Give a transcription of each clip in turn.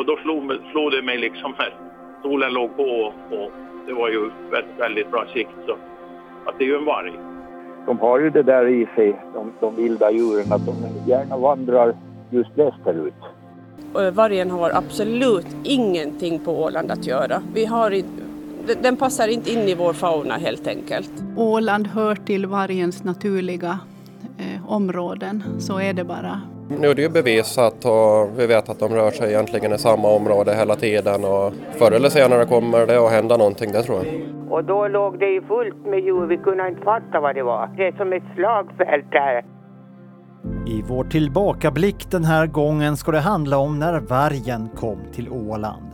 Och då slog, slog det mig liksom här. Solen låg på och det var ju väldigt, väldigt bra sikt. Så att det är ju en varg. De har ju det där i sig, de, de vilda djuren, att de gärna vandrar just västerut. Vargen har absolut ingenting på Åland att göra. Vi har, den passar inte in i vår fauna helt enkelt. Åland hör till vargens naturliga eh, områden, så är det bara. Nu är det ju bevisat och vi vet att de rör sig egentligen i samma område hela tiden och förr eller senare kommer det att hända någonting, det tror jag. Och då låg det ju fullt med djur, vi kunde inte fatta vad det var. Det är som ett slagfält här. I vår tillbakablick den här gången ska det handla om när vargen kom till Åland.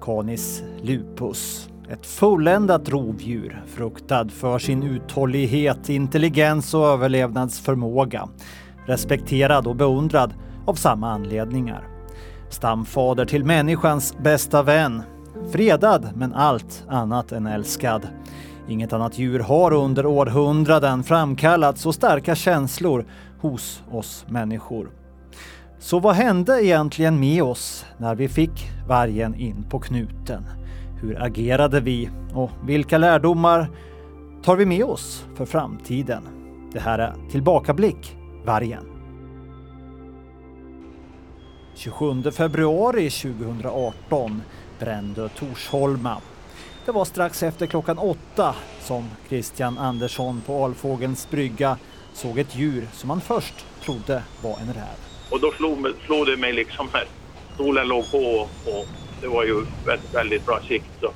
Canis lupus. Ett fulländat rovdjur, fruktad för sin uthållighet, intelligens och överlevnadsförmåga. Respekterad och beundrad av samma anledningar. Stamfader till människans bästa vän. Fredad men allt annat än älskad. Inget annat djur har under århundraden framkallat så starka känslor hos oss människor. Så vad hände egentligen med oss när vi fick vargen in på knuten? Hur agerade vi och vilka lärdomar tar vi med oss för framtiden? Det här är Tillbakablick, vargen. 27 februari 2018 brände Torsholma. Det var strax efter klockan åtta som Christian Andersson på Alfågelns brygga såg ett djur som han först trodde var en räv. Och då slog, slog det mig liksom här. Solen låg på och det var ju väldigt, väldigt bra sikt. Så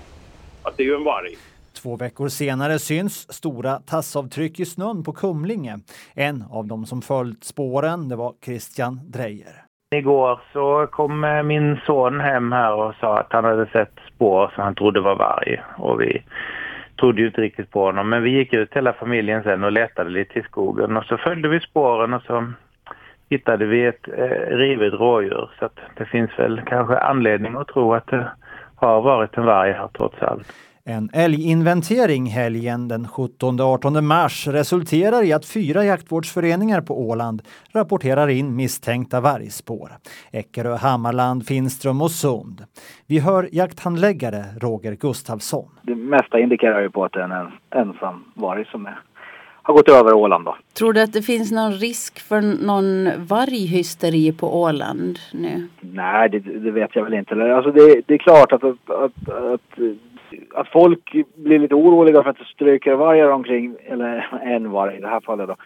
att det är ju en varg. Två veckor senare syns stora tassavtryck i snön på Kumlinge. En av dem som följt spåren det var Christian Drejer. Igår så kom eh, min son hem här och sa att han hade sett spår som han trodde var varg. Och vi trodde ju inte riktigt på honom. Men vi gick ut hela familjen sen och letade lite i skogen. Och så följde vi spåren och så hittade vi ett eh, rivet rådjur. Så att det finns väl kanske anledning att tro att det har varit en varg här trots allt. En älginventering helgen den 17-18 mars resulterar i att fyra jaktvårdsföreningar på Åland rapporterar in misstänkta vargspår. Eckerö, Hammarland, Finström och Sund. Vi hör jakthandläggare Roger Gustafsson. Det mesta indikerar ju på att det är en ensam varg som är, har gått över Åland. Då. Tror du att det finns någon risk för någon varghysteri på Åland nu? Nej, det, det vet jag väl inte. Alltså det, det är klart att, att, att, att att folk blir lite oroliga för att det stryker vargar omkring, eller en varg i det här fallet då.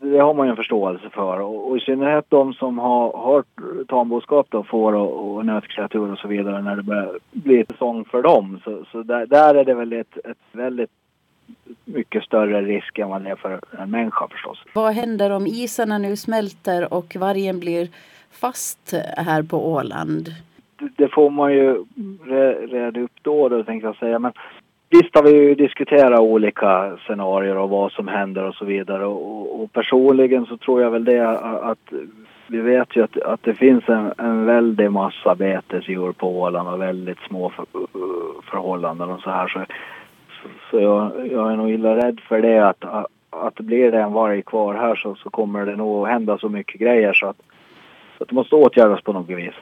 Det har man ju en förståelse för och, och i synnerhet de som har, har tamboskap då, får och, och nötkreatur och så vidare när det börjar bli säsong för dem. Så, så där, där är det väl ett, ett väldigt mycket större risk än vad det är för en människa förstås. Vad händer om isarna nu smälter och vargen blir fast här på Åland? Det får man ju reda upp då, då tänkte jag säga. Men visst har vi ju diskuterat olika scenarier och vad som händer och så vidare. Och, och personligen så tror jag väl det att vi vet ju att, att det finns en, en väldig massa betesdjur på Åland och väldigt små för, förhållanden och så här. Så, så jag, jag är nog illa rädd för det att, att, att blir det en varg kvar här så, så kommer det nog hända så mycket grejer så att, så att det måste åtgärdas på något vis.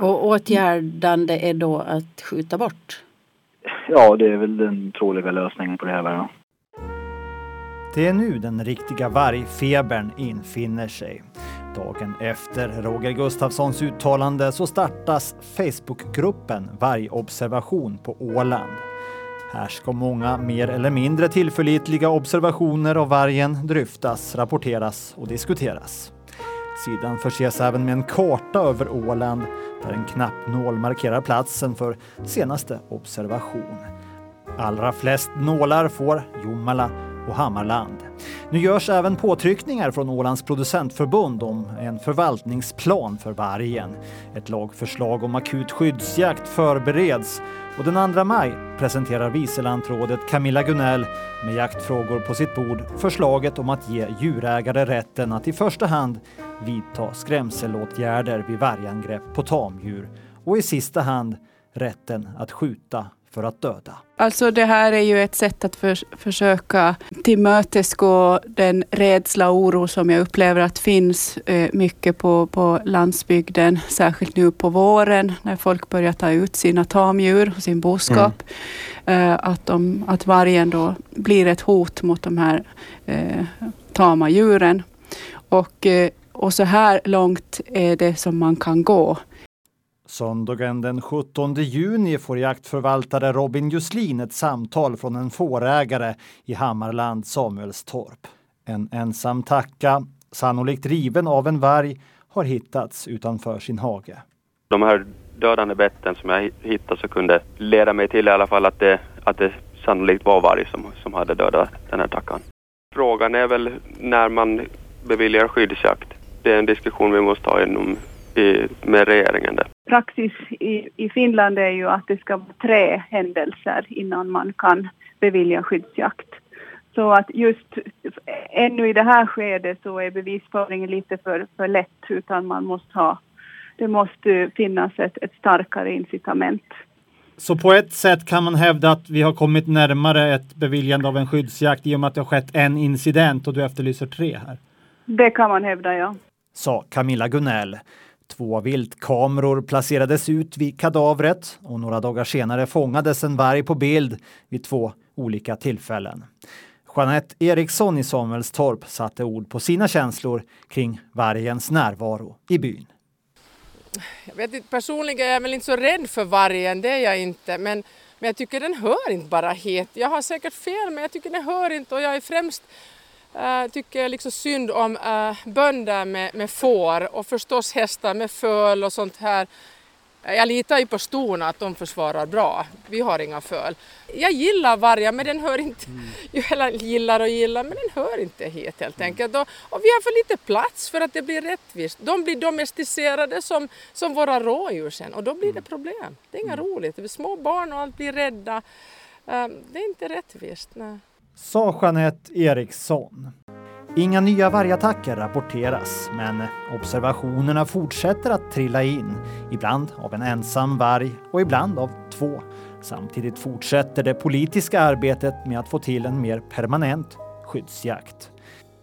Och åtgärdande är då att skjuta bort? Ja, det är väl den troliga lösningen på det här. Det är nu den riktiga vargfebern infinner sig. Dagen efter Roger Gustafssons uttalande så startas Facebookgruppen Vargobservation på Åland. Här ska många mer eller mindre tillförlitliga observationer av vargen dryftas, rapporteras och diskuteras. Sidan förses även med en karta över Åland där en knappnål markerar platsen för senaste observation. Allra flest nålar får Jomala och Hammarland. Nu görs även påtryckningar från Ålands producentförbund om en förvaltningsplan för vargen. Ett lagförslag om akut skyddsjakt förbereds och den 2 maj presenterar vicelandrådet Camilla Gunell med jaktfrågor på sitt bord förslaget om att ge djurägare rätten att i första hand vidta skrämselåtgärder vid vargangrepp på tamdjur och i sista hand rätten att skjuta för att döda. Alltså det här är ju ett sätt att för, försöka tillmötesgå den rädsla och oro som jag upplever att finns eh, mycket på, på landsbygden, särskilt nu på våren när folk börjar ta ut sina tamdjur och sin boskap. Mm. Eh, att, de, att vargen då blir ett hot mot de här eh, tama djuren. Och, eh, och så här långt är det som man kan gå. Söndagen den 17 juni får jaktförvaltare Robin Juslin ett samtal från en fårägare i Hammarland, Samuelstorp. En ensam tacka, sannolikt riven av en varg, har hittats utanför sin hage. De här dödande betten som jag hittade så kunde leda mig till i alla fall att det, att det sannolikt var varg som, som hade dödat den här tackan. Frågan är väl när man beviljar skyddsjakt. Det är en diskussion vi måste ha inom, i, med regeringen. Där. Praxis i, i Finland är ju att det ska vara tre händelser innan man kan bevilja skyddsjakt. Så att just ännu i det här skedet så är bevisföringen lite för, för lätt utan man måste ha, det måste finnas ett, ett starkare incitament. Så på ett sätt kan man hävda att vi har kommit närmare ett beviljande av en skyddsjakt i och med att det har skett en incident och du efterlyser tre här? Det kan man hävda, ja. Sa Camilla Gunell. Två viltkameror placerades ut vid kadavret och några dagar senare fångades en varg på bild vid två olika tillfällen. Jeanette Eriksson i Samuelstorp satte ord på sina känslor kring vargens närvaro i byn. Jag vet inte, personligen är jag väl inte så rädd för vargen, det är jag inte. Men, men jag tycker den hör inte bara hit. Jag har säkert fel, men jag tycker den hör inte och jag är främst Uh, tycker liksom synd om uh, bönder med, med får och förstås hästar med föl och sånt här. Jag litar ju på stona att de försvarar bra. Vi har inga föl. Jag gillar vargar men den hör inte, mm. jag gillar och gillar men den hör inte hit helt enkelt. Och, och, vi har för lite plats för att det blir rättvist. De blir domesticerade som, som våra rådjur sen och då blir det problem. Det är inga mm. roligt. Små barn och allt blir rädda. Uh, det är inte rättvist. Nej sa Jeanette Eriksson. Inga nya vargattacker rapporteras, men observationerna fortsätter att trilla in. Ibland av en ensam varg och ibland av två. Samtidigt fortsätter det politiska arbetet med att få till en mer permanent skyddsjakt.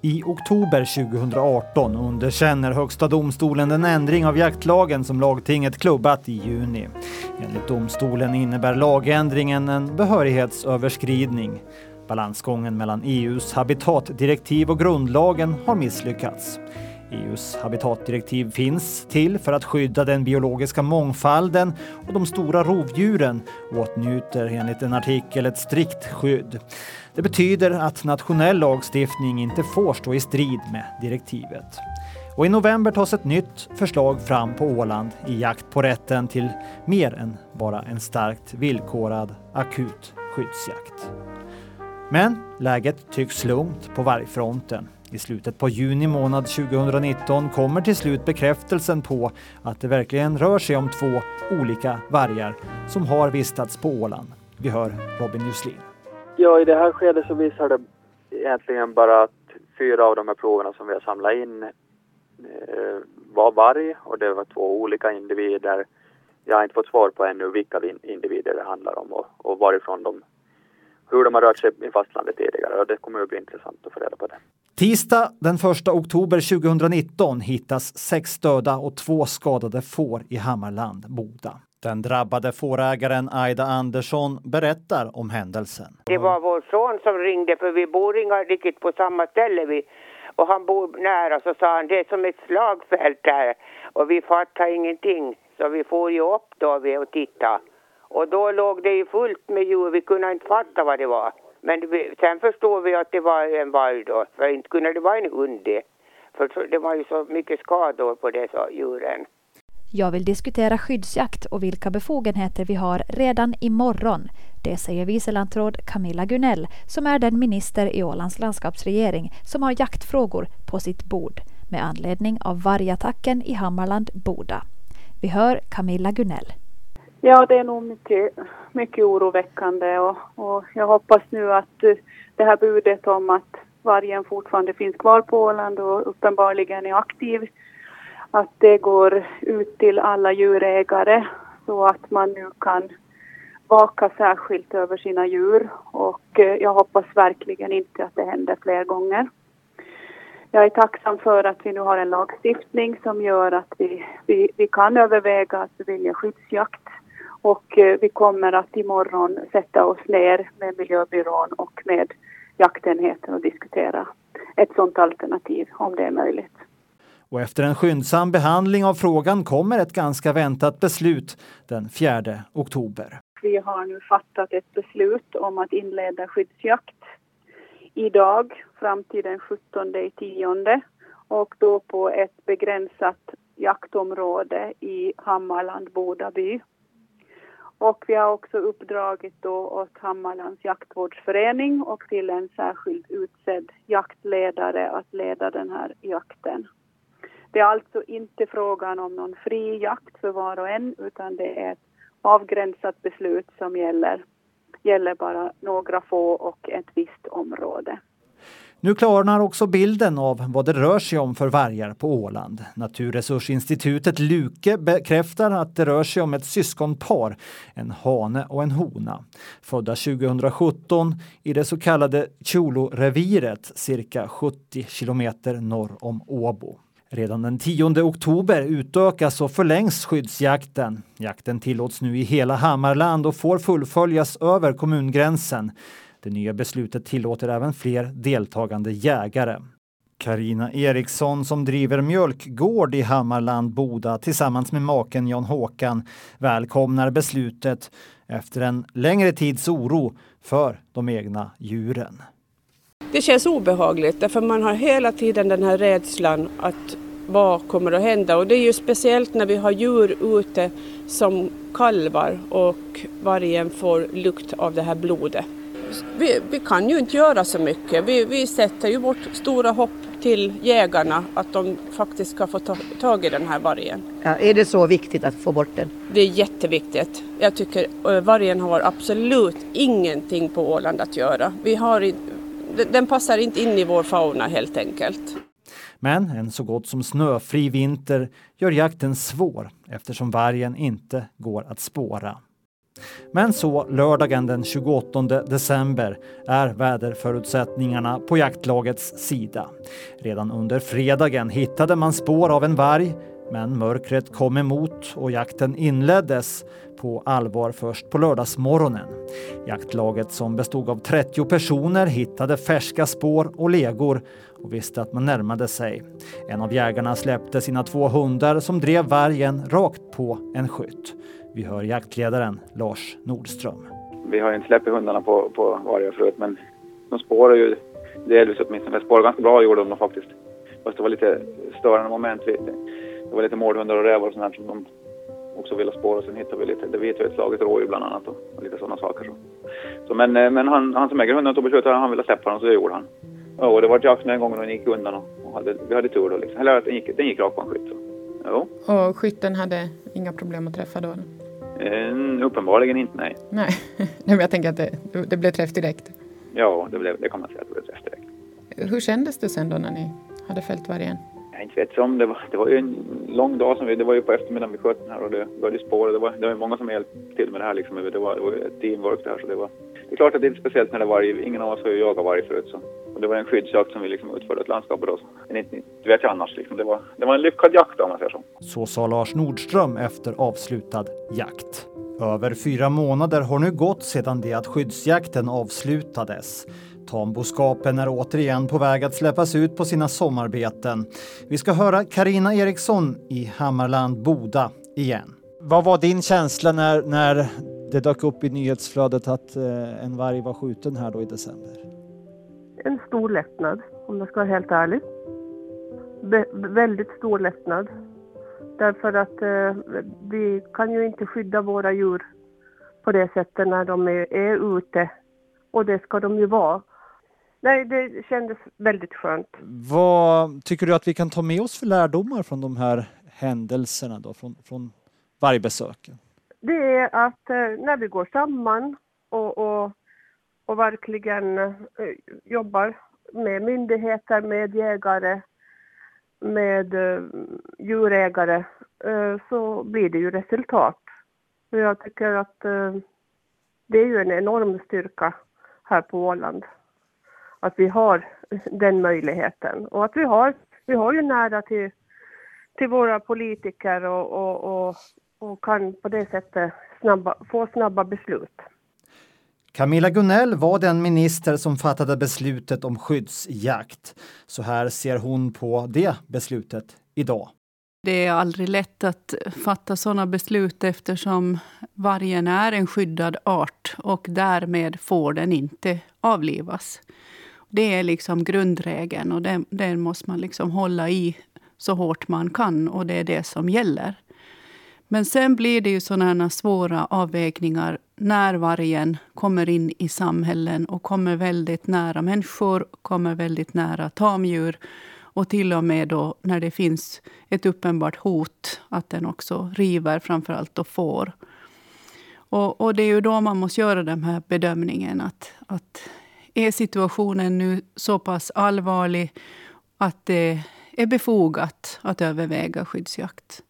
I oktober 2018 underkänner Högsta domstolen den ändring av jaktlagen som lagtinget klubbat i juni. Enligt domstolen innebär lagändringen en behörighetsöverskridning. Balansgången mellan EUs habitatdirektiv och grundlagen har misslyckats. EUs habitatdirektiv finns till för att skydda den biologiska mångfalden och de stora rovdjuren åtnjuter enligt en artikel ett strikt skydd. Det betyder att nationell lagstiftning inte får stå i strid med direktivet. Och i november tas ett nytt förslag fram på Åland i jakt på rätten till mer än bara en starkt villkorad akut skyddsjakt. Men läget tycks lugnt på vargfronten. I slutet på juni månad 2019 kommer till slut bekräftelsen på att det verkligen rör sig om två olika vargar som har vistats på Åland. Vi hör Robin Juslin. Ja, i det här skedet så visar det egentligen bara att fyra av de här proverna som vi har samlat in eh, var varg och det var två olika individer. Jag har inte fått svar på ännu vilka individer det handlar om och, och varifrån de hur de har rört sig i fastlandet tidigare och det kommer att bli intressant att få reda på det. Tisdag den 1 oktober 2019 hittas sex döda och två skadade får i Hammarland, Boda. Den drabbade fårägaren Aida Andersson berättar om händelsen. Det var vår son som ringde för vi bor inga riktigt på samma ställe. Vi, och han bor nära så sa han det är som ett slagfält här och vi fattar ingenting. Så vi får ju upp då och titta. Och då låg det ju fullt med djur, vi kunde inte fatta vad det var. Men vi, sen förstod vi att det var en varg då, för inte kunde det vara en hund det. För det var ju så mycket skador på dessa djuren. Jag vill diskutera skyddsjakt och vilka befogenheter vi har redan imorgon. Det säger vicelandråd Camilla Gunell som är den minister i Ålands landskapsregering som har jaktfrågor på sitt bord med anledning av vargattacken i Hammarland, Boda. Vi hör Camilla Gunell. Ja, det är nog mycket, mycket oroväckande och, och jag hoppas nu att eh, det här budet om att vargen fortfarande finns kvar på Åland och uppenbarligen är aktiv, att det går ut till alla djurägare så att man nu kan vaka särskilt över sina djur och eh, jag hoppas verkligen inte att det händer fler gånger. Jag är tacksam för att vi nu har en lagstiftning som gör att vi, vi, vi kan överväga att bevilja skyddsjakt och eh, vi kommer att imorgon sätta oss ner med miljöbyrån och med jaktenheten och diskutera ett sådant alternativ om det är möjligt. Och efter en skyndsam behandling av frågan kommer ett ganska väntat beslut den 4 oktober. Vi har nu fattat ett beslut om att inleda skyddsjakt idag fram till den 17 i tionde och då på ett begränsat jaktområde i Hammarland, Bodaby. Och vi har också uppdragit då åt Hammarlands jaktvårdsförening och till en särskild utsedd jaktledare att leda den här jakten. Det är alltså inte frågan om någon fri jakt för var och en utan det är ett avgränsat beslut som gäller, gäller bara några få och ett visst område. Nu klarnar också bilden av vad det rör sig om för vargar på Åland. Naturresursinstitutet Luke bekräftar att det rör sig om ett syskonpar, en hane och en hona, födda 2017 i det så kallade Tjoloreviret, cirka 70 kilometer norr om Åbo. Redan den 10 oktober utökas och förlängs skyddsjakten. Jakten tillåts nu i hela Hammarland och får fullföljas över kommungränsen. Det nya beslutet tillåter även fler deltagande jägare. Karina Eriksson som driver mjölkgård i Hammarland Boda tillsammans med maken Jan Håkan välkomnar beslutet efter en längre tids oro för de egna djuren. Det känns obehagligt därför man har hela tiden den här rädslan att vad kommer att hända och det är ju speciellt när vi har djur ute som kalvar och vargen får lukt av det här blodet. Vi, vi kan ju inte göra så mycket. Vi, vi sätter ju vårt stora hopp till jägarna att de faktiskt ska få ta, tag i den här vargen. Ja, är det så viktigt att få bort den? Det är jätteviktigt. Jag tycker eh, vargen har absolut ingenting på Åland att göra. Vi har, den passar inte in i vår fauna helt enkelt. Men en så gott som snöfri vinter gör jakten svår eftersom vargen inte går att spåra. Men så lördagen den 28 december är väderförutsättningarna på jaktlagets sida. Redan under fredagen hittade man spår av en varg men mörkret kom emot och jakten inleddes på allvar först på lördagsmorgonen. Jaktlaget som bestod av 30 personer hittade färska spår och legor och visste att man närmade sig. En av jägarna släppte sina två hundar som drev vargen rakt på en skytt. Vi hör jaktledaren Lars Nordström. Vi har inte släppt hundarna på, på vargar förut men de spårar ju delvis åtminstone. De spårar ganska bra gjorde de faktiskt. Fast det var lite störande moment. Det var lite mårdhundar och rävar och sånt som de också ville spåra. Sen hittade vi lite, det vitvetslaget rådjur bland annat och, och lite sådana saker. Så. Så, men eh, men han, han som äger hunden tog beslutet att han ville släppa den så det gjorde han. Ja, och det var jakt en gång och den gick undan och, och hade, vi hade tur då liksom. Eller att den gick, den gick rakt på en skytt. Så. Jo. Och skytten hade inga problem att träffa då? Eh, uppenbarligen inte, nej. Nej, men jag tänker att det, det blev träff direkt. Ja, det, blev, det kan man säga att det blev träff direkt. Hur kändes det sen då när ni hade fällt vargen? Jag inte vet om det var, det var ju en lång dag som vi, det var ju på eftermiddagen vi sköt den här och det började spåra. Det var, det var många som hjälpte till med det här liksom. Det var, det var ett teamwork där så det var, det är klart att det är speciellt när det var ingen av oss har ju jagat varg förut så. Och det var en skyddsjakt som vi liksom utförde ett landskap då. Men inte, det vet jag annars liksom. Det var, det var en lyckad jakt om man säger så. Så sa Lars Nordström efter avslutad jakt. Över fyra månader har nu gått sedan det att skyddsjakten avslutades. Tamboskapen är återigen på väg att släppas ut på sina sommarbeten. Vi ska höra Karina Eriksson i Hammarland Boda igen. Vad var din känsla när, när det dök upp i nyhetsflödet att eh, en varg var skjuten här då i december? En stor lättnad, om jag ska vara helt ärlig. Be väldigt stor lättnad. Därför att eh, vi kan ju inte skydda våra djur på det sättet när de är, är ute. Och det ska de ju vara. Nej, det kändes väldigt skönt. Vad tycker du att vi kan ta med oss för lärdomar från de här händelserna då, från, från vargbesöken? Det är att eh, när vi går samman och, och, och verkligen eh, jobbar med myndigheter, med jägare, med eh, djurägare, eh, så blir det ju resultat. Och jag tycker att eh, det är ju en enorm styrka här på Åland. Att vi har den möjligheten och att vi har, vi har ju nära till, till våra politiker och, och, och, och kan på det sättet snabba, få snabba beslut. Camilla Gunell var den minister som fattade beslutet om skyddsjakt. Så här ser hon på det beslutet idag. Det är aldrig lätt att fatta sådana beslut eftersom vargen är en skyddad art och därmed får den inte avlivas. Det är liksom grundregeln och den, den måste man liksom hålla i så hårt man kan och det är det som gäller. Men sen blir det ju sådana svåra avvägningar när vargen kommer in i samhällen och kommer väldigt nära människor, kommer väldigt nära tamdjur och till och med då när det finns ett uppenbart hot att den också river framförallt då får. Och, och, det är ju då man måste göra den här bedömningen att, att är situationen nu så pass allvarlig att det är befogat att överväga skyddsjakt?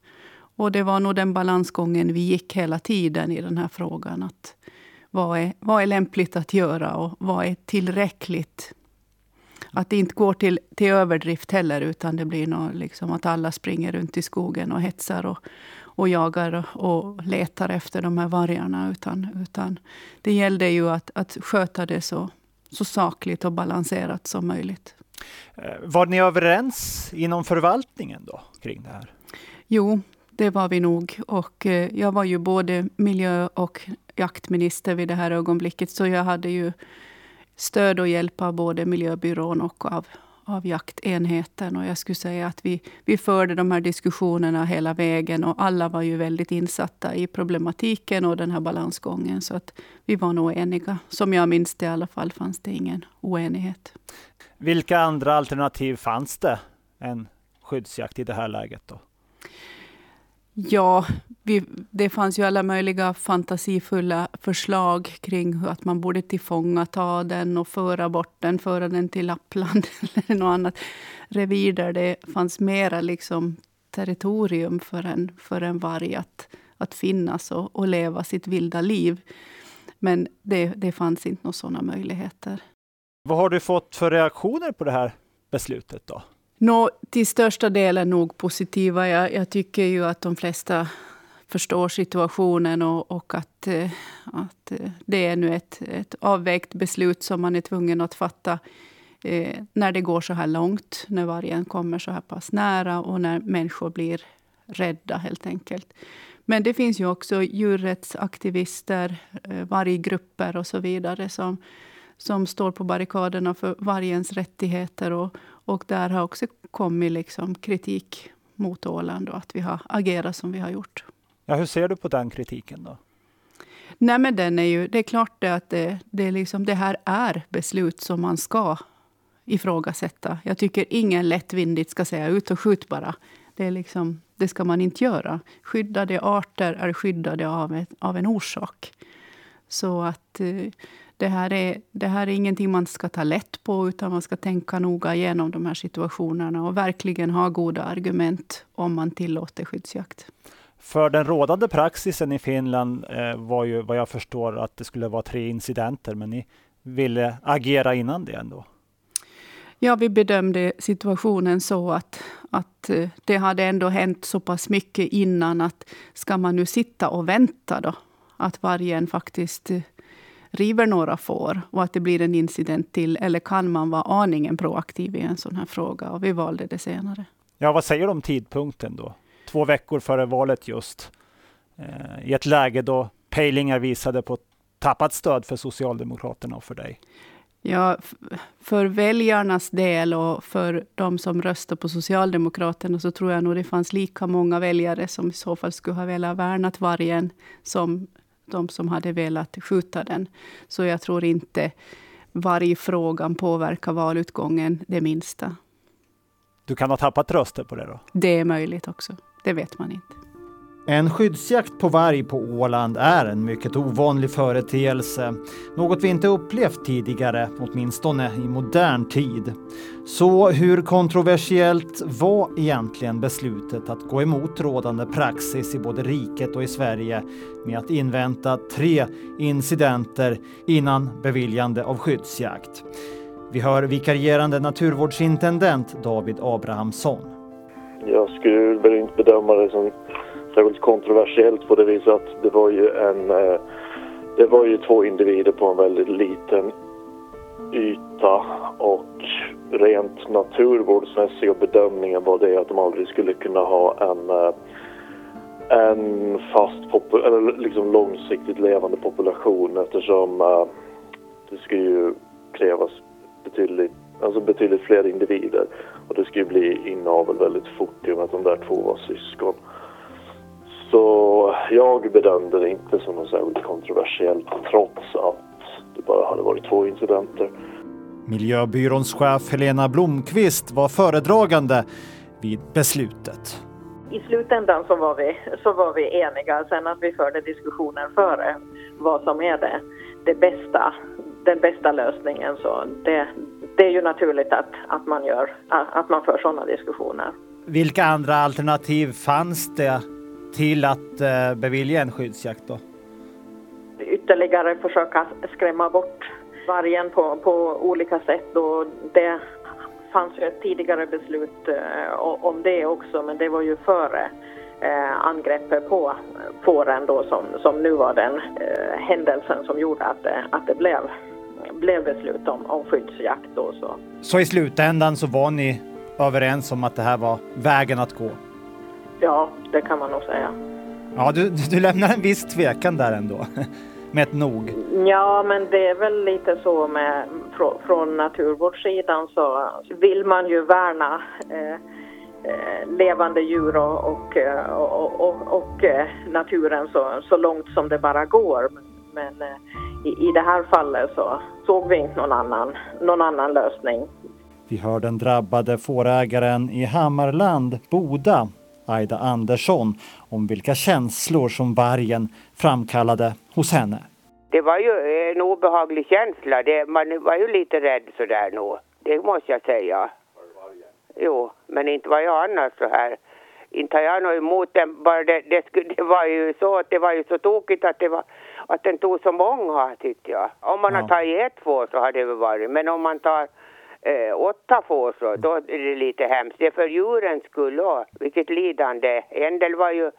Och det var nog den balansgången vi gick hela tiden i den här frågan. Att vad, är, vad är lämpligt att göra och vad är tillräckligt? Att det inte går till, till överdrift heller, utan det blir nog liksom att alla springer runt i skogen och hetsar och, och jagar och letar efter de här vargarna. Utan, utan det gällde ju att, att sköta det så, så sakligt och balanserat som möjligt. Eh, var ni överens inom förvaltningen då kring det här? Jo, det var vi nog. Och eh, jag var ju både miljö och jaktminister vid det här ögonblicket, så jag hade ju stöd och hjälp av både miljöbyrån och av, av jaktenheten. Och jag skulle säga att vi, vi förde de här diskussionerna hela vägen och alla var ju väldigt insatta i problematiken och den här balansgången. Så att vi var nog eniga. Som jag minns det i alla fall fanns det ingen oenighet. Vilka andra alternativ fanns det än skyddsjakt i det här läget? då? Ja, vi, det fanns ju alla möjliga fantasifulla förslag kring att man borde tillfångata den och föra bort den, föra den till Lappland eller något annat revir där det fanns mera liksom territorium för en, för en varg att, att finnas och, och leva sitt vilda liv. Men det, det fanns inte några sådana möjligheter. Vad har du fått för reaktioner på det här beslutet då? Nå, till största delen nog positiva. Jag, jag, tycker ju att de flesta förstår situationen och, och att, eh, att eh, det är nu ett, ett avvägt beslut som man är tvungen att fatta eh, när det går så här långt, när vargen kommer så här pass nära och när människor blir rädda helt enkelt. Men det finns ju också djurrättsaktivister, eh, varggrupper och så vidare som, som står på barrikaderna för vargens rättigheter. Och, och där har också kommit liksom kritik mot Åland och att vi har agerat som vi har gjort. Ja, hur ser du på den kritiken då? Nej, men den är ju, det är klart att det, det, är liksom, det här är beslut som man ska ifrågasätta. Jag tycker ingen lättvindigt ska säga ut och skjut bara. Det, är liksom, det ska man inte göra. Skyddade arter är skyddade av, ett, av en orsak. Så att eh, det här, är, det här är ingenting man ska ta lätt på, utan man ska tänka noga igenom de här situationerna och verkligen ha goda argument om man tillåter skyddsjakt. För den rådande praxisen i Finland eh, var ju vad jag förstår att det skulle vara tre incidenter, men ni ville agera innan det ändå? Ja, vi bedömde situationen så att, att eh, det hade ändå hänt så pass mycket innan att ska man nu sitta och vänta då att vargen faktiskt eh, river några får och att det blir en incident till? Eller kan man vara aningen proaktiv i en sån här fråga? Och vi valde det senare. Ja, vad säger du om tidpunkten då? Två veckor före valet just. Eh, I ett läge då pejlingar visade på tappat stöd för Socialdemokraterna och för dig. Ja, för väljarnas del och för de som röstar på Socialdemokraterna så tror jag nog det fanns lika många väljare som i så fall skulle ha velat värnat vargen som de som hade velat skjuta den. Så jag tror inte vargfrågan påverkar valutgången det minsta. Du kan ha tappat röster på det då? Det är möjligt också. Det vet man inte. En skyddsjakt på varg på Åland är en mycket ovanlig företeelse. Något vi inte upplevt tidigare, åtminstone i modern tid. Så hur kontroversiellt var egentligen beslutet att gå emot rådande praxis i både riket och i Sverige med att invänta tre incidenter innan beviljande av skyddsjakt? Vi hör vikarierande naturvårdsintendent David Abrahamsson. Jag skulle väl inte bedöma det som särskilt kontroversiellt på det viset att det var ju en eh, det var ju två individer på en väldigt liten yta och rent naturvårdsmässiga bedömningen var det att de aldrig skulle kunna ha en eh, en fast eller liksom långsiktigt levande population eftersom eh, det skulle ju krävas betydligt, alltså betydligt fler individer och det skulle bli inavel väldigt fort i och med att de där två var syskon. Så jag bedömde det inte som något särskilt kontroversiellt trots att det bara hade varit två incidenter. Miljöbyråns chef Helena Blomqvist var föredragande vid beslutet. I slutändan så var, vi, så var vi eniga. Sen att vi förde diskussioner före vad som är det, det bästa, den bästa lösningen. Så det, det är ju naturligt att, att, man gör, att man för sådana diskussioner. Vilka andra alternativ fanns det till att eh, bevilja en skyddsjakt då? Ytterligare försöka skrämma bort vargen på, på olika sätt och det fanns ju ett tidigare beslut eh, om det också men det var ju före eh, angreppet på fåren då som, som nu var den eh, händelsen som gjorde att att det blev, blev beslut om, om skyddsjakt då så. Så i slutändan så var ni överens om att det här var vägen att gå? Ja, det kan man nog säga. Ja, du, du lämnar en viss tvekan där ändå. med ett nog. Ja, men det är väl lite så med från naturvårdssidan så vill man ju värna eh, eh levande djur och, och, eh, och, och, och eh, naturen så, så långt som det bara går. Men i, i det här fallet så såg vi inte någon annan, någon annan lösning. Vi hör den drabbade fårägaren i Hammarland, Boda, Aida Andersson om vilka känslor som vargen framkallade hos henne. Det var ju en obehaglig känsla. Det, man var ju lite rädd sådär nog. Det måste jag säga. Jo, men inte var jag annars så här. Inte har jag något emot den. Bara det, det, det, var ju så att det var ju så tokigt att det var att den tog så många tyckte jag. Om man ja. har tagit ett få så har det väl varit. Men om man tar eh, åtta får så då är det lite hemskt. Det är för djurens skull också. Vilket lidande. En del var ju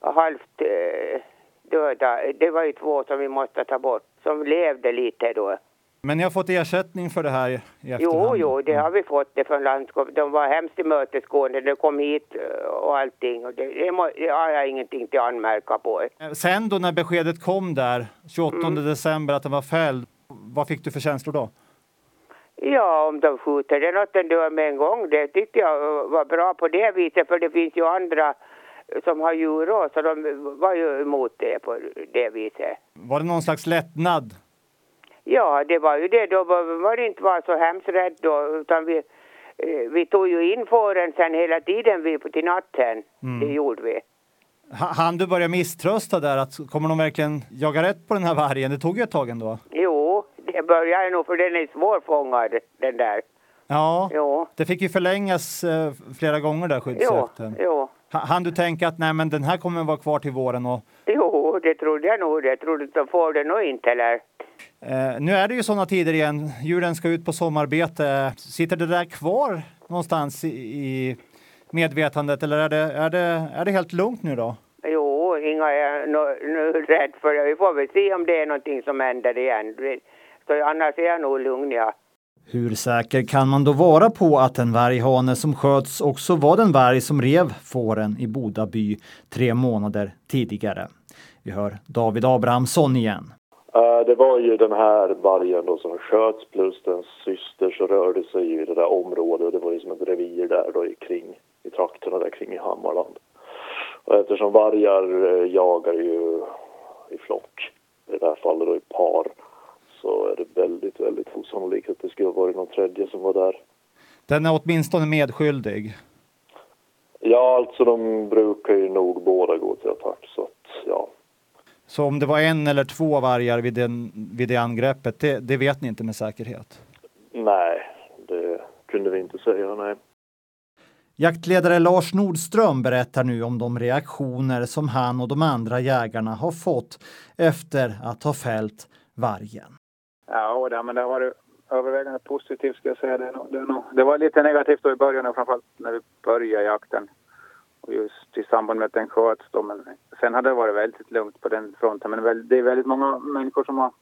halvt eh, döda. Det var ju två som vi måste ta bort. Som levde lite då. Men ni har fått ersättning för det här i efterhand? Jo, jo, det har vi fått det från landskapet. De var hemskt tillmötesgående. De kom hit eh, och allting. Och det, det, må, det har jag ingenting till att anmärka på. Eh, sen då när beskedet kom där, 28 mm. december, att den var fälld. Vad fick du för känslor då? Ja, om de skjuter den åt dör med en gång, det tyckte jag var bra på det viset, för det finns ju andra som har djur också, så de var ju emot det på det viset. Var det någon slags lättnad? Ja, det var ju det. Då var det inte var så hemskt rädd då, utan vi, eh, vi tog ju in fåren sen hela tiden vi, till natten. Mm. Det gjorde vi. Han du börja misströsta där? Att kommer de verkligen jaga rätt på den här vargen? Det tog ju ett tag ändå. Jo, det börjar nog för den är svårfångad den där. Ja, jo. det fick ju förlängas eh, flera gånger där skyddsjakten. Jo, jo. Han du tänka att nej men den här kommer vara kvar till våren? Och... Jo, det trodde jag nog. Jag trodde att de får det nog inte eller. Eh, nu är det ju sådana tider igen. Djuren ska ut på sommarbete. Sitter det där kvar någonstans i, i medvetandet eller är det, är, det, är det helt lugnt nu då? Jo, inga är nu rädd för det. Vi får väl se om det är någonting som händer igen. Så annars är jag nog lugn, ja. Hur säker kan man då vara på att en varghane som sköts också var den varg som rev fåren i Boda by tre månader tidigare? Vi hör David Abrahamsson igen. Uh, det var ju den här vargen då som sköts plus den syster så rörde sig i det där området. Det var ju som ett revir där då i kring, i trakterna där kring i Hammarland. Och eftersom vargar uh, jagar ju i flock, i det här fallet då i par, så är det väldigt, väldigt osannolikt att det skulle ha varit någon tredje som var där. Den är åtminstone medskyldig? Ja, alltså de brukar ju nog båda gå till attack. Så om det var en eller två vargar vid, den, vid det angreppet, det, det vet ni inte med säkerhet? Nej, det kunde vi inte säga, nej. Jaktledare Lars Nordström berättar nu om de reaktioner som han och de andra jägarna har fått efter att ha fällt vargen. Ja, det, men det har varit övervägande positivt ska jag säga. Det, det, det var lite negativt då i början, framförallt när vi började jakten. Och just i samband med att den sköts då. Men sen har det varit väldigt lugnt på den fronten. Men det är väldigt många människor som har,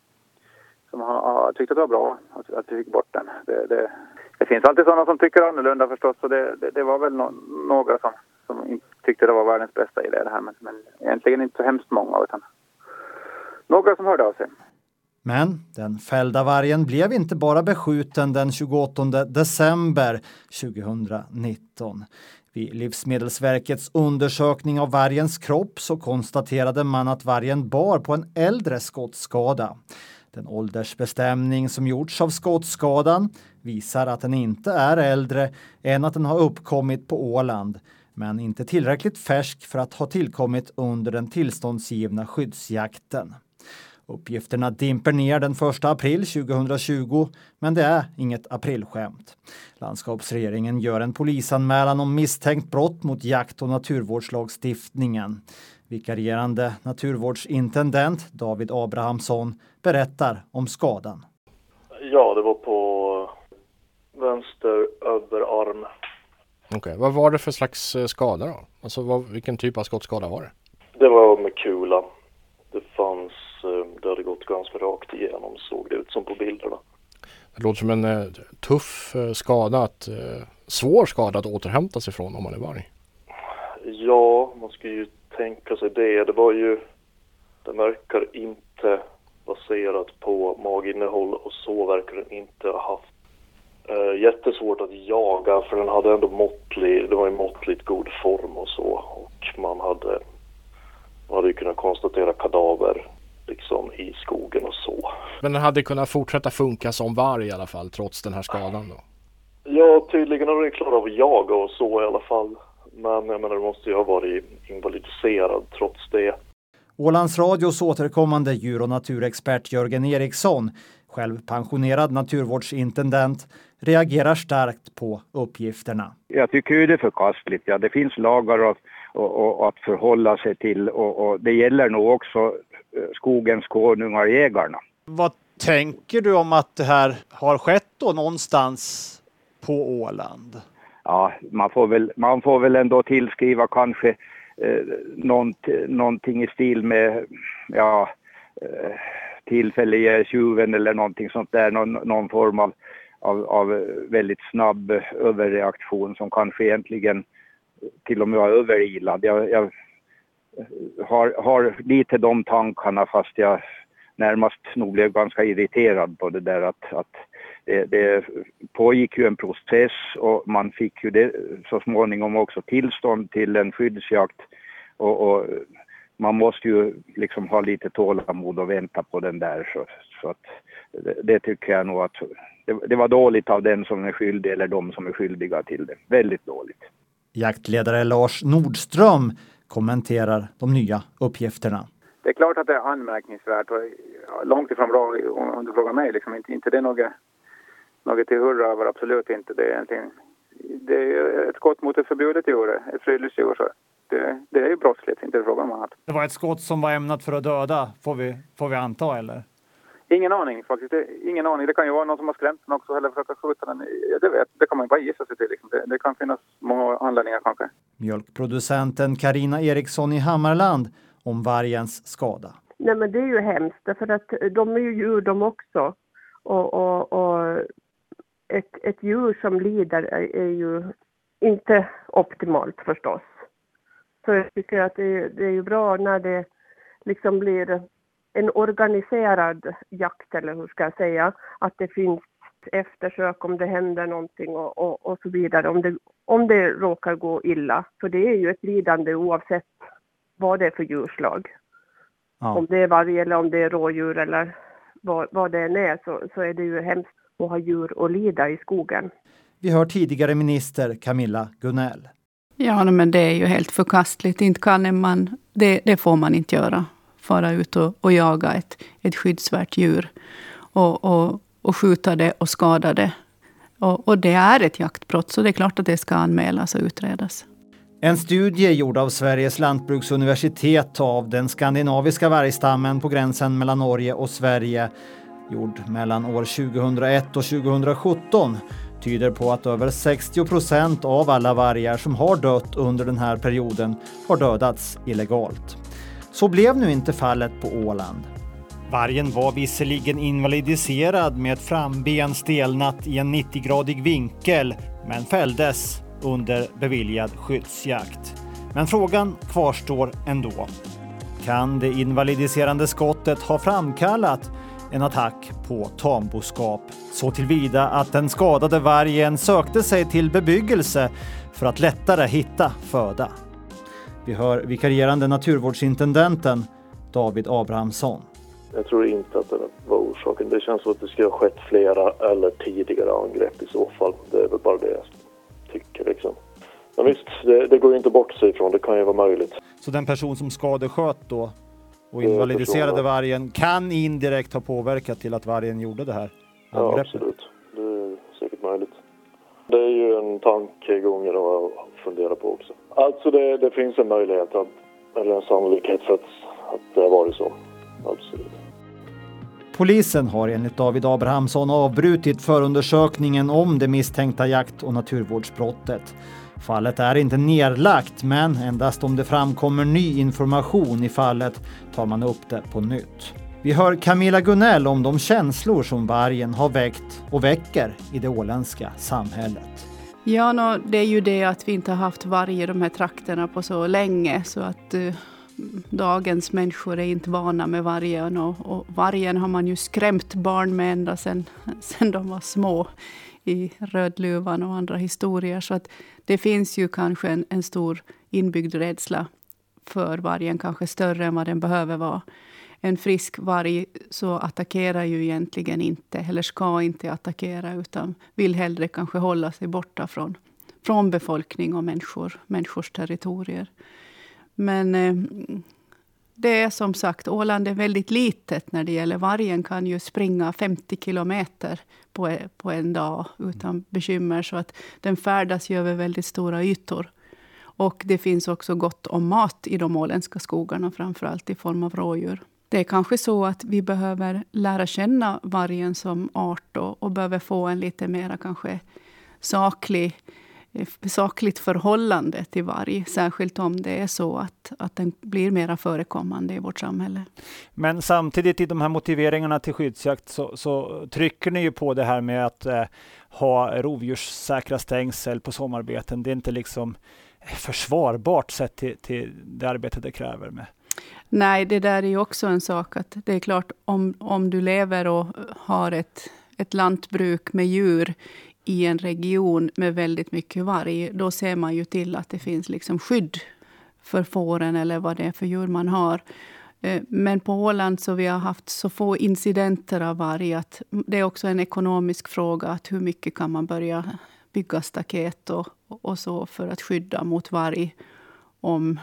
som har tyckt att det var bra att, att vi fick bort den. Det, det, det finns alltid sådana som tycker annorlunda förstås. Så det, det, det var väl no, några som, som tyckte det var världens bästa idé det här. Men, men egentligen inte så hemskt många utan några som hörde av sig. Men den fällda vargen blev inte bara beskjuten den 28 december 2019. Vid Livsmedelsverkets undersökning av vargens kropp så konstaterade man att vargen bar på en äldre skottskada. Den åldersbestämning som gjorts av skottskadan visar att den inte är äldre än att den har uppkommit på Åland, men inte tillräckligt färsk för att ha tillkommit under den tillståndsgivna skyddsjakten. Uppgifterna dimper ner den 1 april 2020, men det är inget aprilskämt. Landskapsregeringen gör en polisanmälan om misstänkt brott mot jakt och naturvårdslagstiftningen. Vikarierande naturvårdsintendent David Abrahamsson berättar om skadan. Ja, det var på vänster överarm. Okej, okay. vad var det för slags eh, skada då? Alltså vad, vilken typ av skottskada var det? Det var med kula. Det fanns, eh, det hade gått ganska rakt igenom såg det ut som på bilderna. Det låter som en eh, tuff skada, att, svår skada att återhämta sig från om man är varg. Ja, man ska ju tänka sig det. Det var ju, det verkar inte baserat på maginnehåll och så verkar den inte ha haft uh, jättesvårt att jaga för den hade ändå måttlig, det var i måttligt god form och så och man hade, man hade ju kunnat konstatera kadaver liksom i skogen och så. Men den hade kunnat fortsätta funka som varg i alla fall trots den här skadan då? Ja, tydligen har den klarat av att jaga och så i alla fall. Men jag menar, det måste ju ha varit invalidiserad trots det. Ålands Radios återkommande djur och naturexpert Jörgen Eriksson, själv pensionerad naturvårdsintendent, reagerar starkt på uppgifterna. Jag tycker ju det är förkastligt. Ja, det finns lagar att, och, och, att förhålla sig till och, och, det gäller nog också skogens konungar, jägarna. Vad tänker du om att det här har skett då någonstans på Åland? Ja, man får väl, man får väl ändå tillskriva kanske eh, nånt, någonting i stil med ja, eh, tillfälliga tjuven eller någonting sånt där, någon, någon form av, av, av, väldigt snabb överreaktion som kanske egentligen till och med var överilad. Jag, jag har, har lite de tankarna fast jag närmast nog blev ganska irriterad på det där att, att det, det pågick ju en process och man fick ju det, så småningom också tillstånd till en skyddsjakt och, och man måste ju liksom ha lite tålamod och vänta på den där så, så att det, det, tycker jag nog att det, det, var dåligt av den som är skyldig eller de som är skyldiga till det. Väldigt dåligt. Jaktledare Lars Nordström kommenterar de nya uppgifterna. Det är klart att det är anmärkningsvärt och långt ifrån bra om du frågar mig. Liksom, inte, inte det är något något till hurra över, absolut inte. Det är, egentligen, det är ett skott mot ett förbjudet djur, ett friluftsdjur. Så det, det är ju brottsligt, inte frågan om annat. Det var ett skott som var ämnat för att döda, får vi, får vi anta, eller? Ingen aning faktiskt. Ingen aning. Det kan ju vara någon som har skrämt den också eller försöka skjuta den. Det, vet, det kan man ju bara gissa sig till. Liksom. Det, det, kan finnas många anledningar kanske. Mjölkproducenten Karina Eriksson i Hammarland om vargens skada. Nej men det är ju hemskt för att de är ju djur de också. Och, och, och ett, ett djur som lider är, är, ju inte optimalt förstås. Så jag tycker att det, det är ju bra när det liksom blir en organiserad jakt, eller hur ska jag säga, att det finns eftersök om det händer någonting och, och, och, så vidare, om det, om det råkar gå illa. För det är ju ett lidande oavsett vad det är för djurslag. Ja. Om det är varg eller om det är rådjur eller vad, vad det än är så, så är det ju hemskt och ha djur att lida i skogen. Vi hör tidigare minister Camilla Gunell. Ja, men det är ju helt förkastligt. Inte kan man, det, det får man inte göra fara ut och, och jaga ett, ett skyddsvärt djur. Och, och, och skjuta det och skada det. Och, och det är ett jaktbrott, så det är klart att det ska anmälas och utredas. En studie gjord av Sveriges lantbruksuniversitet av den skandinaviska vargstammen på gränsen mellan Norge och Sverige, gjord mellan år 2001 och 2017, tyder på att över 60 procent av alla vargar som har dött under den här perioden har dödats illegalt. Så blev nu inte fallet på Åland. Vargen var visserligen invalidiserad med ett framben stelnat i en 90-gradig vinkel, men fälldes under beviljad skyddsjakt. Men frågan kvarstår ändå. Kan det invalidiserande skottet ha framkallat en attack på tamboskap så tillvida att den skadade vargen sökte sig till bebyggelse för att lättare hitta föda? Vi hör vikarierande naturvårdsintendenten David Abrahamsson. Jag tror inte att det var orsaken. Det känns som att det skulle ha skett flera eller tidigare angrepp i så fall. Det är väl bara det jag tycker liksom. Men visst, det, det går ju inte bort sig ifrån. Det kan ju vara möjligt. Så den person som skadesköt då och invalidiserade vargen kan indirekt ha påverkat till att vargen gjorde det här Ja, absolut. Det är säkert möjligt. Det är ju en tankegång att fundera på också. Alltså det, det finns en möjlighet, att, eller en sannolikhet för att, att det har varit så. Absolut. Polisen har enligt David Abrahamsson avbrutit förundersökningen om det misstänkta jakt och naturvårdsbrottet. Fallet är inte nedlagt, men endast om det framkommer ny information i fallet tar man upp det på nytt. Vi hör Camilla Gunnell om de känslor som vargen har väckt och väcker i det åländska samhället. Ja, no, det är ju det att vi inte har haft varg i de här trakterna på så länge, så att uh, dagens människor är inte vana med vargen. Och, och vargen har man ju skrämt barn med ända sedan, sedan de var små i Rödluvan och andra historier. Så att det finns ju kanske en, en stor inbyggd rädsla för vargen, kanske större än vad den behöver vara. En frisk varg så attackerar ju egentligen inte, eller ska inte attackera, utan vill hellre kanske hålla sig borta från, från befolkning och människor, människors territorier. Men eh, det är som sagt, Åland är väldigt litet när det gäller vargen. kan ju springa 50 kilometer på, e, på en dag utan bekymmer. Så att den färdas ju över väldigt stora ytor. Och det finns också gott om mat i de åländska skogarna, framförallt i form av rådjur. Det är kanske så att vi behöver lära känna vargen som art och, och behöver få en lite mer kanske saklig eh, sakligt förhållande till varg. Särskilt om det är så att, att den blir mera förekommande i vårt samhälle. Men samtidigt i de här motiveringarna till skyddsjakt så, så trycker ni ju på det här med att eh, ha rovdjurssäkra stängsel på sommarbeten. Det är inte liksom försvarbart sett till, till det arbete det kräver med. Nej, det där är ju också en sak att det är klart om, om du lever och har ett, ett lantbruk med djur i en region med väldigt mycket varg, då ser man ju till att det finns liksom skydd för fåren eller vad det är för djur man har. Eh, men på Åland så vi har haft så få incidenter av varg att det är också en ekonomisk fråga. att Hur mycket kan man börja bygga staket och, och så för att skydda mot varg om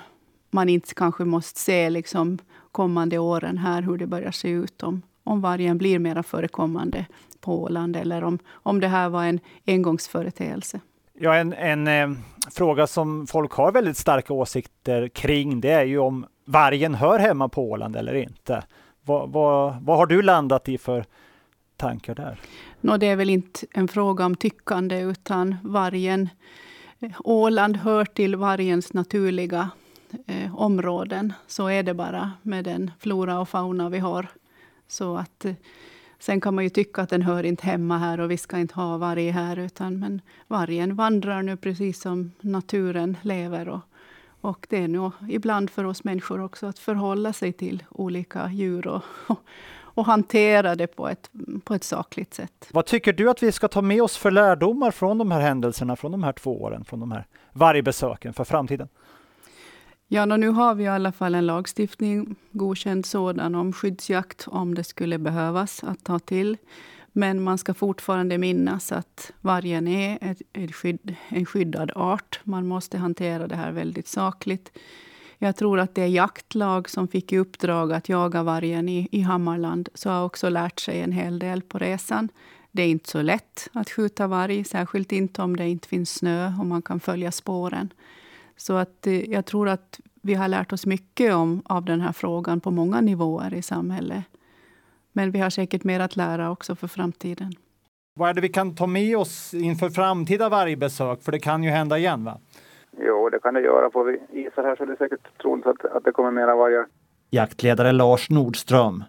man inte kanske måste se liksom kommande åren här hur det börjar se ut om, om vargen blir mer förekommande på Åland eller om, om det här var en engångsföreteelse. Ja, en, en eh, fråga som folk har väldigt starka åsikter kring det är ju om vargen hör hemma på Åland eller inte. Vad, vad, vad har du landat i för tankar där? No, det är väl inte en fråga om tyckande utan vargen Åland hör till vargens naturliga eh, områden. Så är det bara med den flora och fauna vi har. Så att, eh, sen kan man ju tycka att den hör inte hemma här och vi ska inte ha varg här. Utan, men vargen vandrar nu precis som naturen lever. Och, och det är nog ibland för oss människor också att förhålla sig till olika djur och, och, och hantera det på ett, på ett sakligt sätt. Vad tycker du att vi ska ta med oss för lärdomar från de här händelserna, från de här två åren, från de här vargbesöken för framtiden? Ja, nu har vi i alla fall en lagstiftning, godkänd sådan, om skyddsjakt om det skulle behövas att ta till. Men man ska fortfarande minnas att vargen är ett, ett skydd, en skyddad art. Man måste hantera det här väldigt sakligt. jag tror att det jaktlag som fick i uppdrag att jaga vargen i, i Hammarland så har också lärt sig en hel del på resan. Det är inte så lätt att skjuta varg, särskilt inte om det inte finns snö och man kan följa spåren. Så att, eh, jag tror att vi har lärt oss mycket om, av den här frågan på många nivåer i samhället. Men vi har säkert mer att lära också för framtiden. Vad är det vi kan ta med oss inför framtida vargbesök? För det kan ju hända igen va? Jo, det kan det göra. Får vi isar här så är det säkert troligt att, att det kommer mera vargar. Jaktledare Lars Nordström.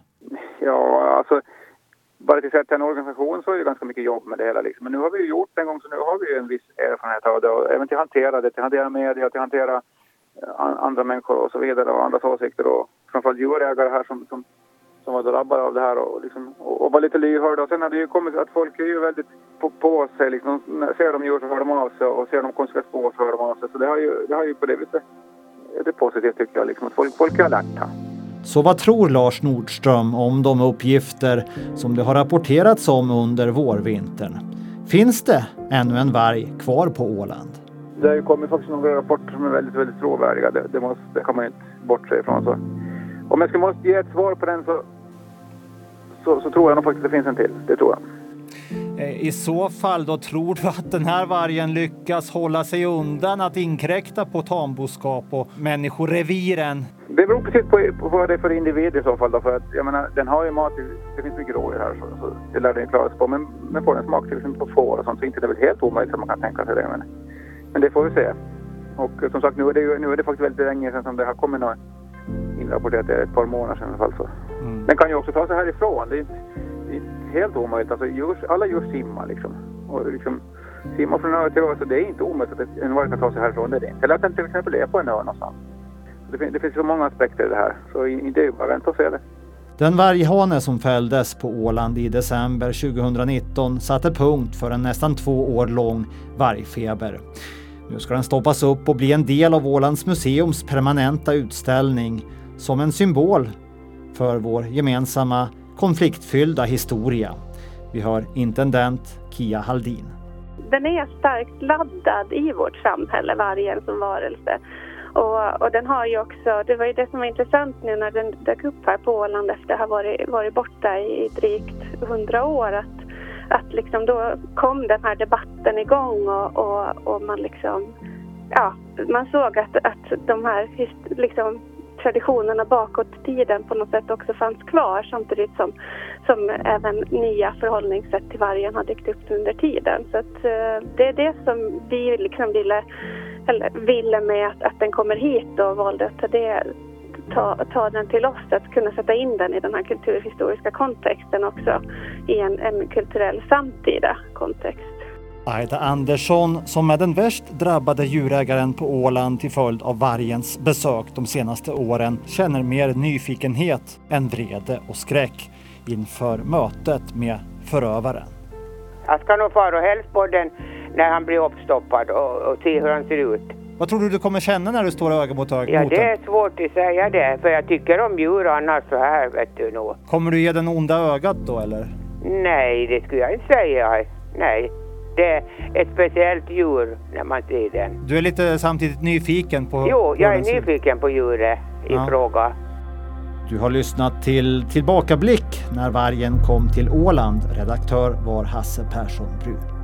Ja, alltså bara till att en organisation så är det ganska mycket jobb med det hela. Liksom. Men nu har vi ju gjort det en gång så nu har vi ju en viss erfarenhet av det. Och även till att hantera det, till att hantera media, till att hantera eh, andra människor och så vidare och andras åsikter och framförallt djurägare här som, som, som var drabbade av det här och, liksom, och, och var lite lyhörda. Och sen har det ju kommit att folk är ju väldigt på, på sig liksom. Ser de djur så hör de av sig och ser de konstiga spår så hör de av sig. Så det har ju, det har ju på det viset, det är positivt tycker jag liksom. Att folk, folk är alerta. Så vad tror Lars Nordström om de uppgifter som det har rapporterats om under vårvintern? Finns det ännu en varg kvar på Åland? Det har ju kommit faktiskt några rapporter som är väldigt, väldigt trovärdiga. Det, det, måste, det kan man ju inte bortse ifrån. Så. Om jag ska måste ge ett svar på den så, så, så tror jag nog faktiskt att det finns en till. Det tror jag. I så fall då tror du att den här vargen lyckas hålla sig undan att inkräkta på tamboskap och människoreviren? Det beror precis på, på vad det är för individ i så fall. Då, för att, jag menar, den har ju mat, det finns mycket rådjur här så, så det lär den klara sig på. Men, men får den smak till exempel på får och sånt så inte det är väl helt omöjligt att man kan tänka sig det. Men, men det får vi se. Och som sagt nu är det, ju, nu är det faktiskt väldigt länge sedan som det har kommit något inrapporterat. Det är ett par månader sedan i alla fall. Så. Mm. Den kan ju också ta sig härifrån. Det är det är helt omöjligt. Alltså, djur, alla djur simmar liksom. Och liksom simmar från ö till ö så det är inte omöjligt att en varg kan ta sig härifrån. Det är det inte. Eller att den till exempel är på en ö någonstans. Det, fin det finns så många aspekter i det här. Så det är bara att vänta och se det. Den varghane som fälldes på Åland i december 2019 satte punkt för en nästan två år lång vargfeber. Nu ska den stoppas upp och bli en del av Ålands museums permanenta utställning som en symbol för vår gemensamma konfliktfyllda historia. Vi hör intendent Kia Haldin. Den är starkt laddad i vårt samhälle, vargen som varelse. Och, och, den har ju också, det var ju det som var intressant nu när den dök upp här på Åland efter att ha varit, varit borta i drygt hundra år. Att, att liksom då kom den här debatten igång och, och, och man liksom, ja, man såg att, att de här liksom, traditionerna bakåt tiden på något sätt också fanns kvar samtidigt som, som även nya förhållningssätt till vargen har dykt upp under tiden. Så att, eh, det är det som vi liksom ville, eller ville med att, att den kommer hit och valde att ta, det, ta, ta den till oss, att kunna sätta in den i den här kulturhistoriska kontexten också i en, en kulturell samtida kontext. Aida Andersson, som är den värst drabbade djurägaren på Åland till följd av vargens besök de senaste åren, känner mer nyfikenhet än vrede och skräck inför mötet med förövaren. Jag ska nog fara och hälsa på den när han blir uppstoppad och, och se hur han ser ut. Vad tror du du kommer känna när du står öga mot öga Ja, det är svårt att säga det, för jag tycker om djur annars så här, vet du nog. Kommer du ge den onda ögat då, eller? Nej, det skulle jag inte säga. Nej det är ett speciellt djur när man ser den. Du är lite samtidigt nyfiken på Jo, jag är nyfiken på djuret i ja. fråga. Du har lyssnat till Tillbakablick när vargen kom till Åland. Redaktör var Hasse Persson Brun.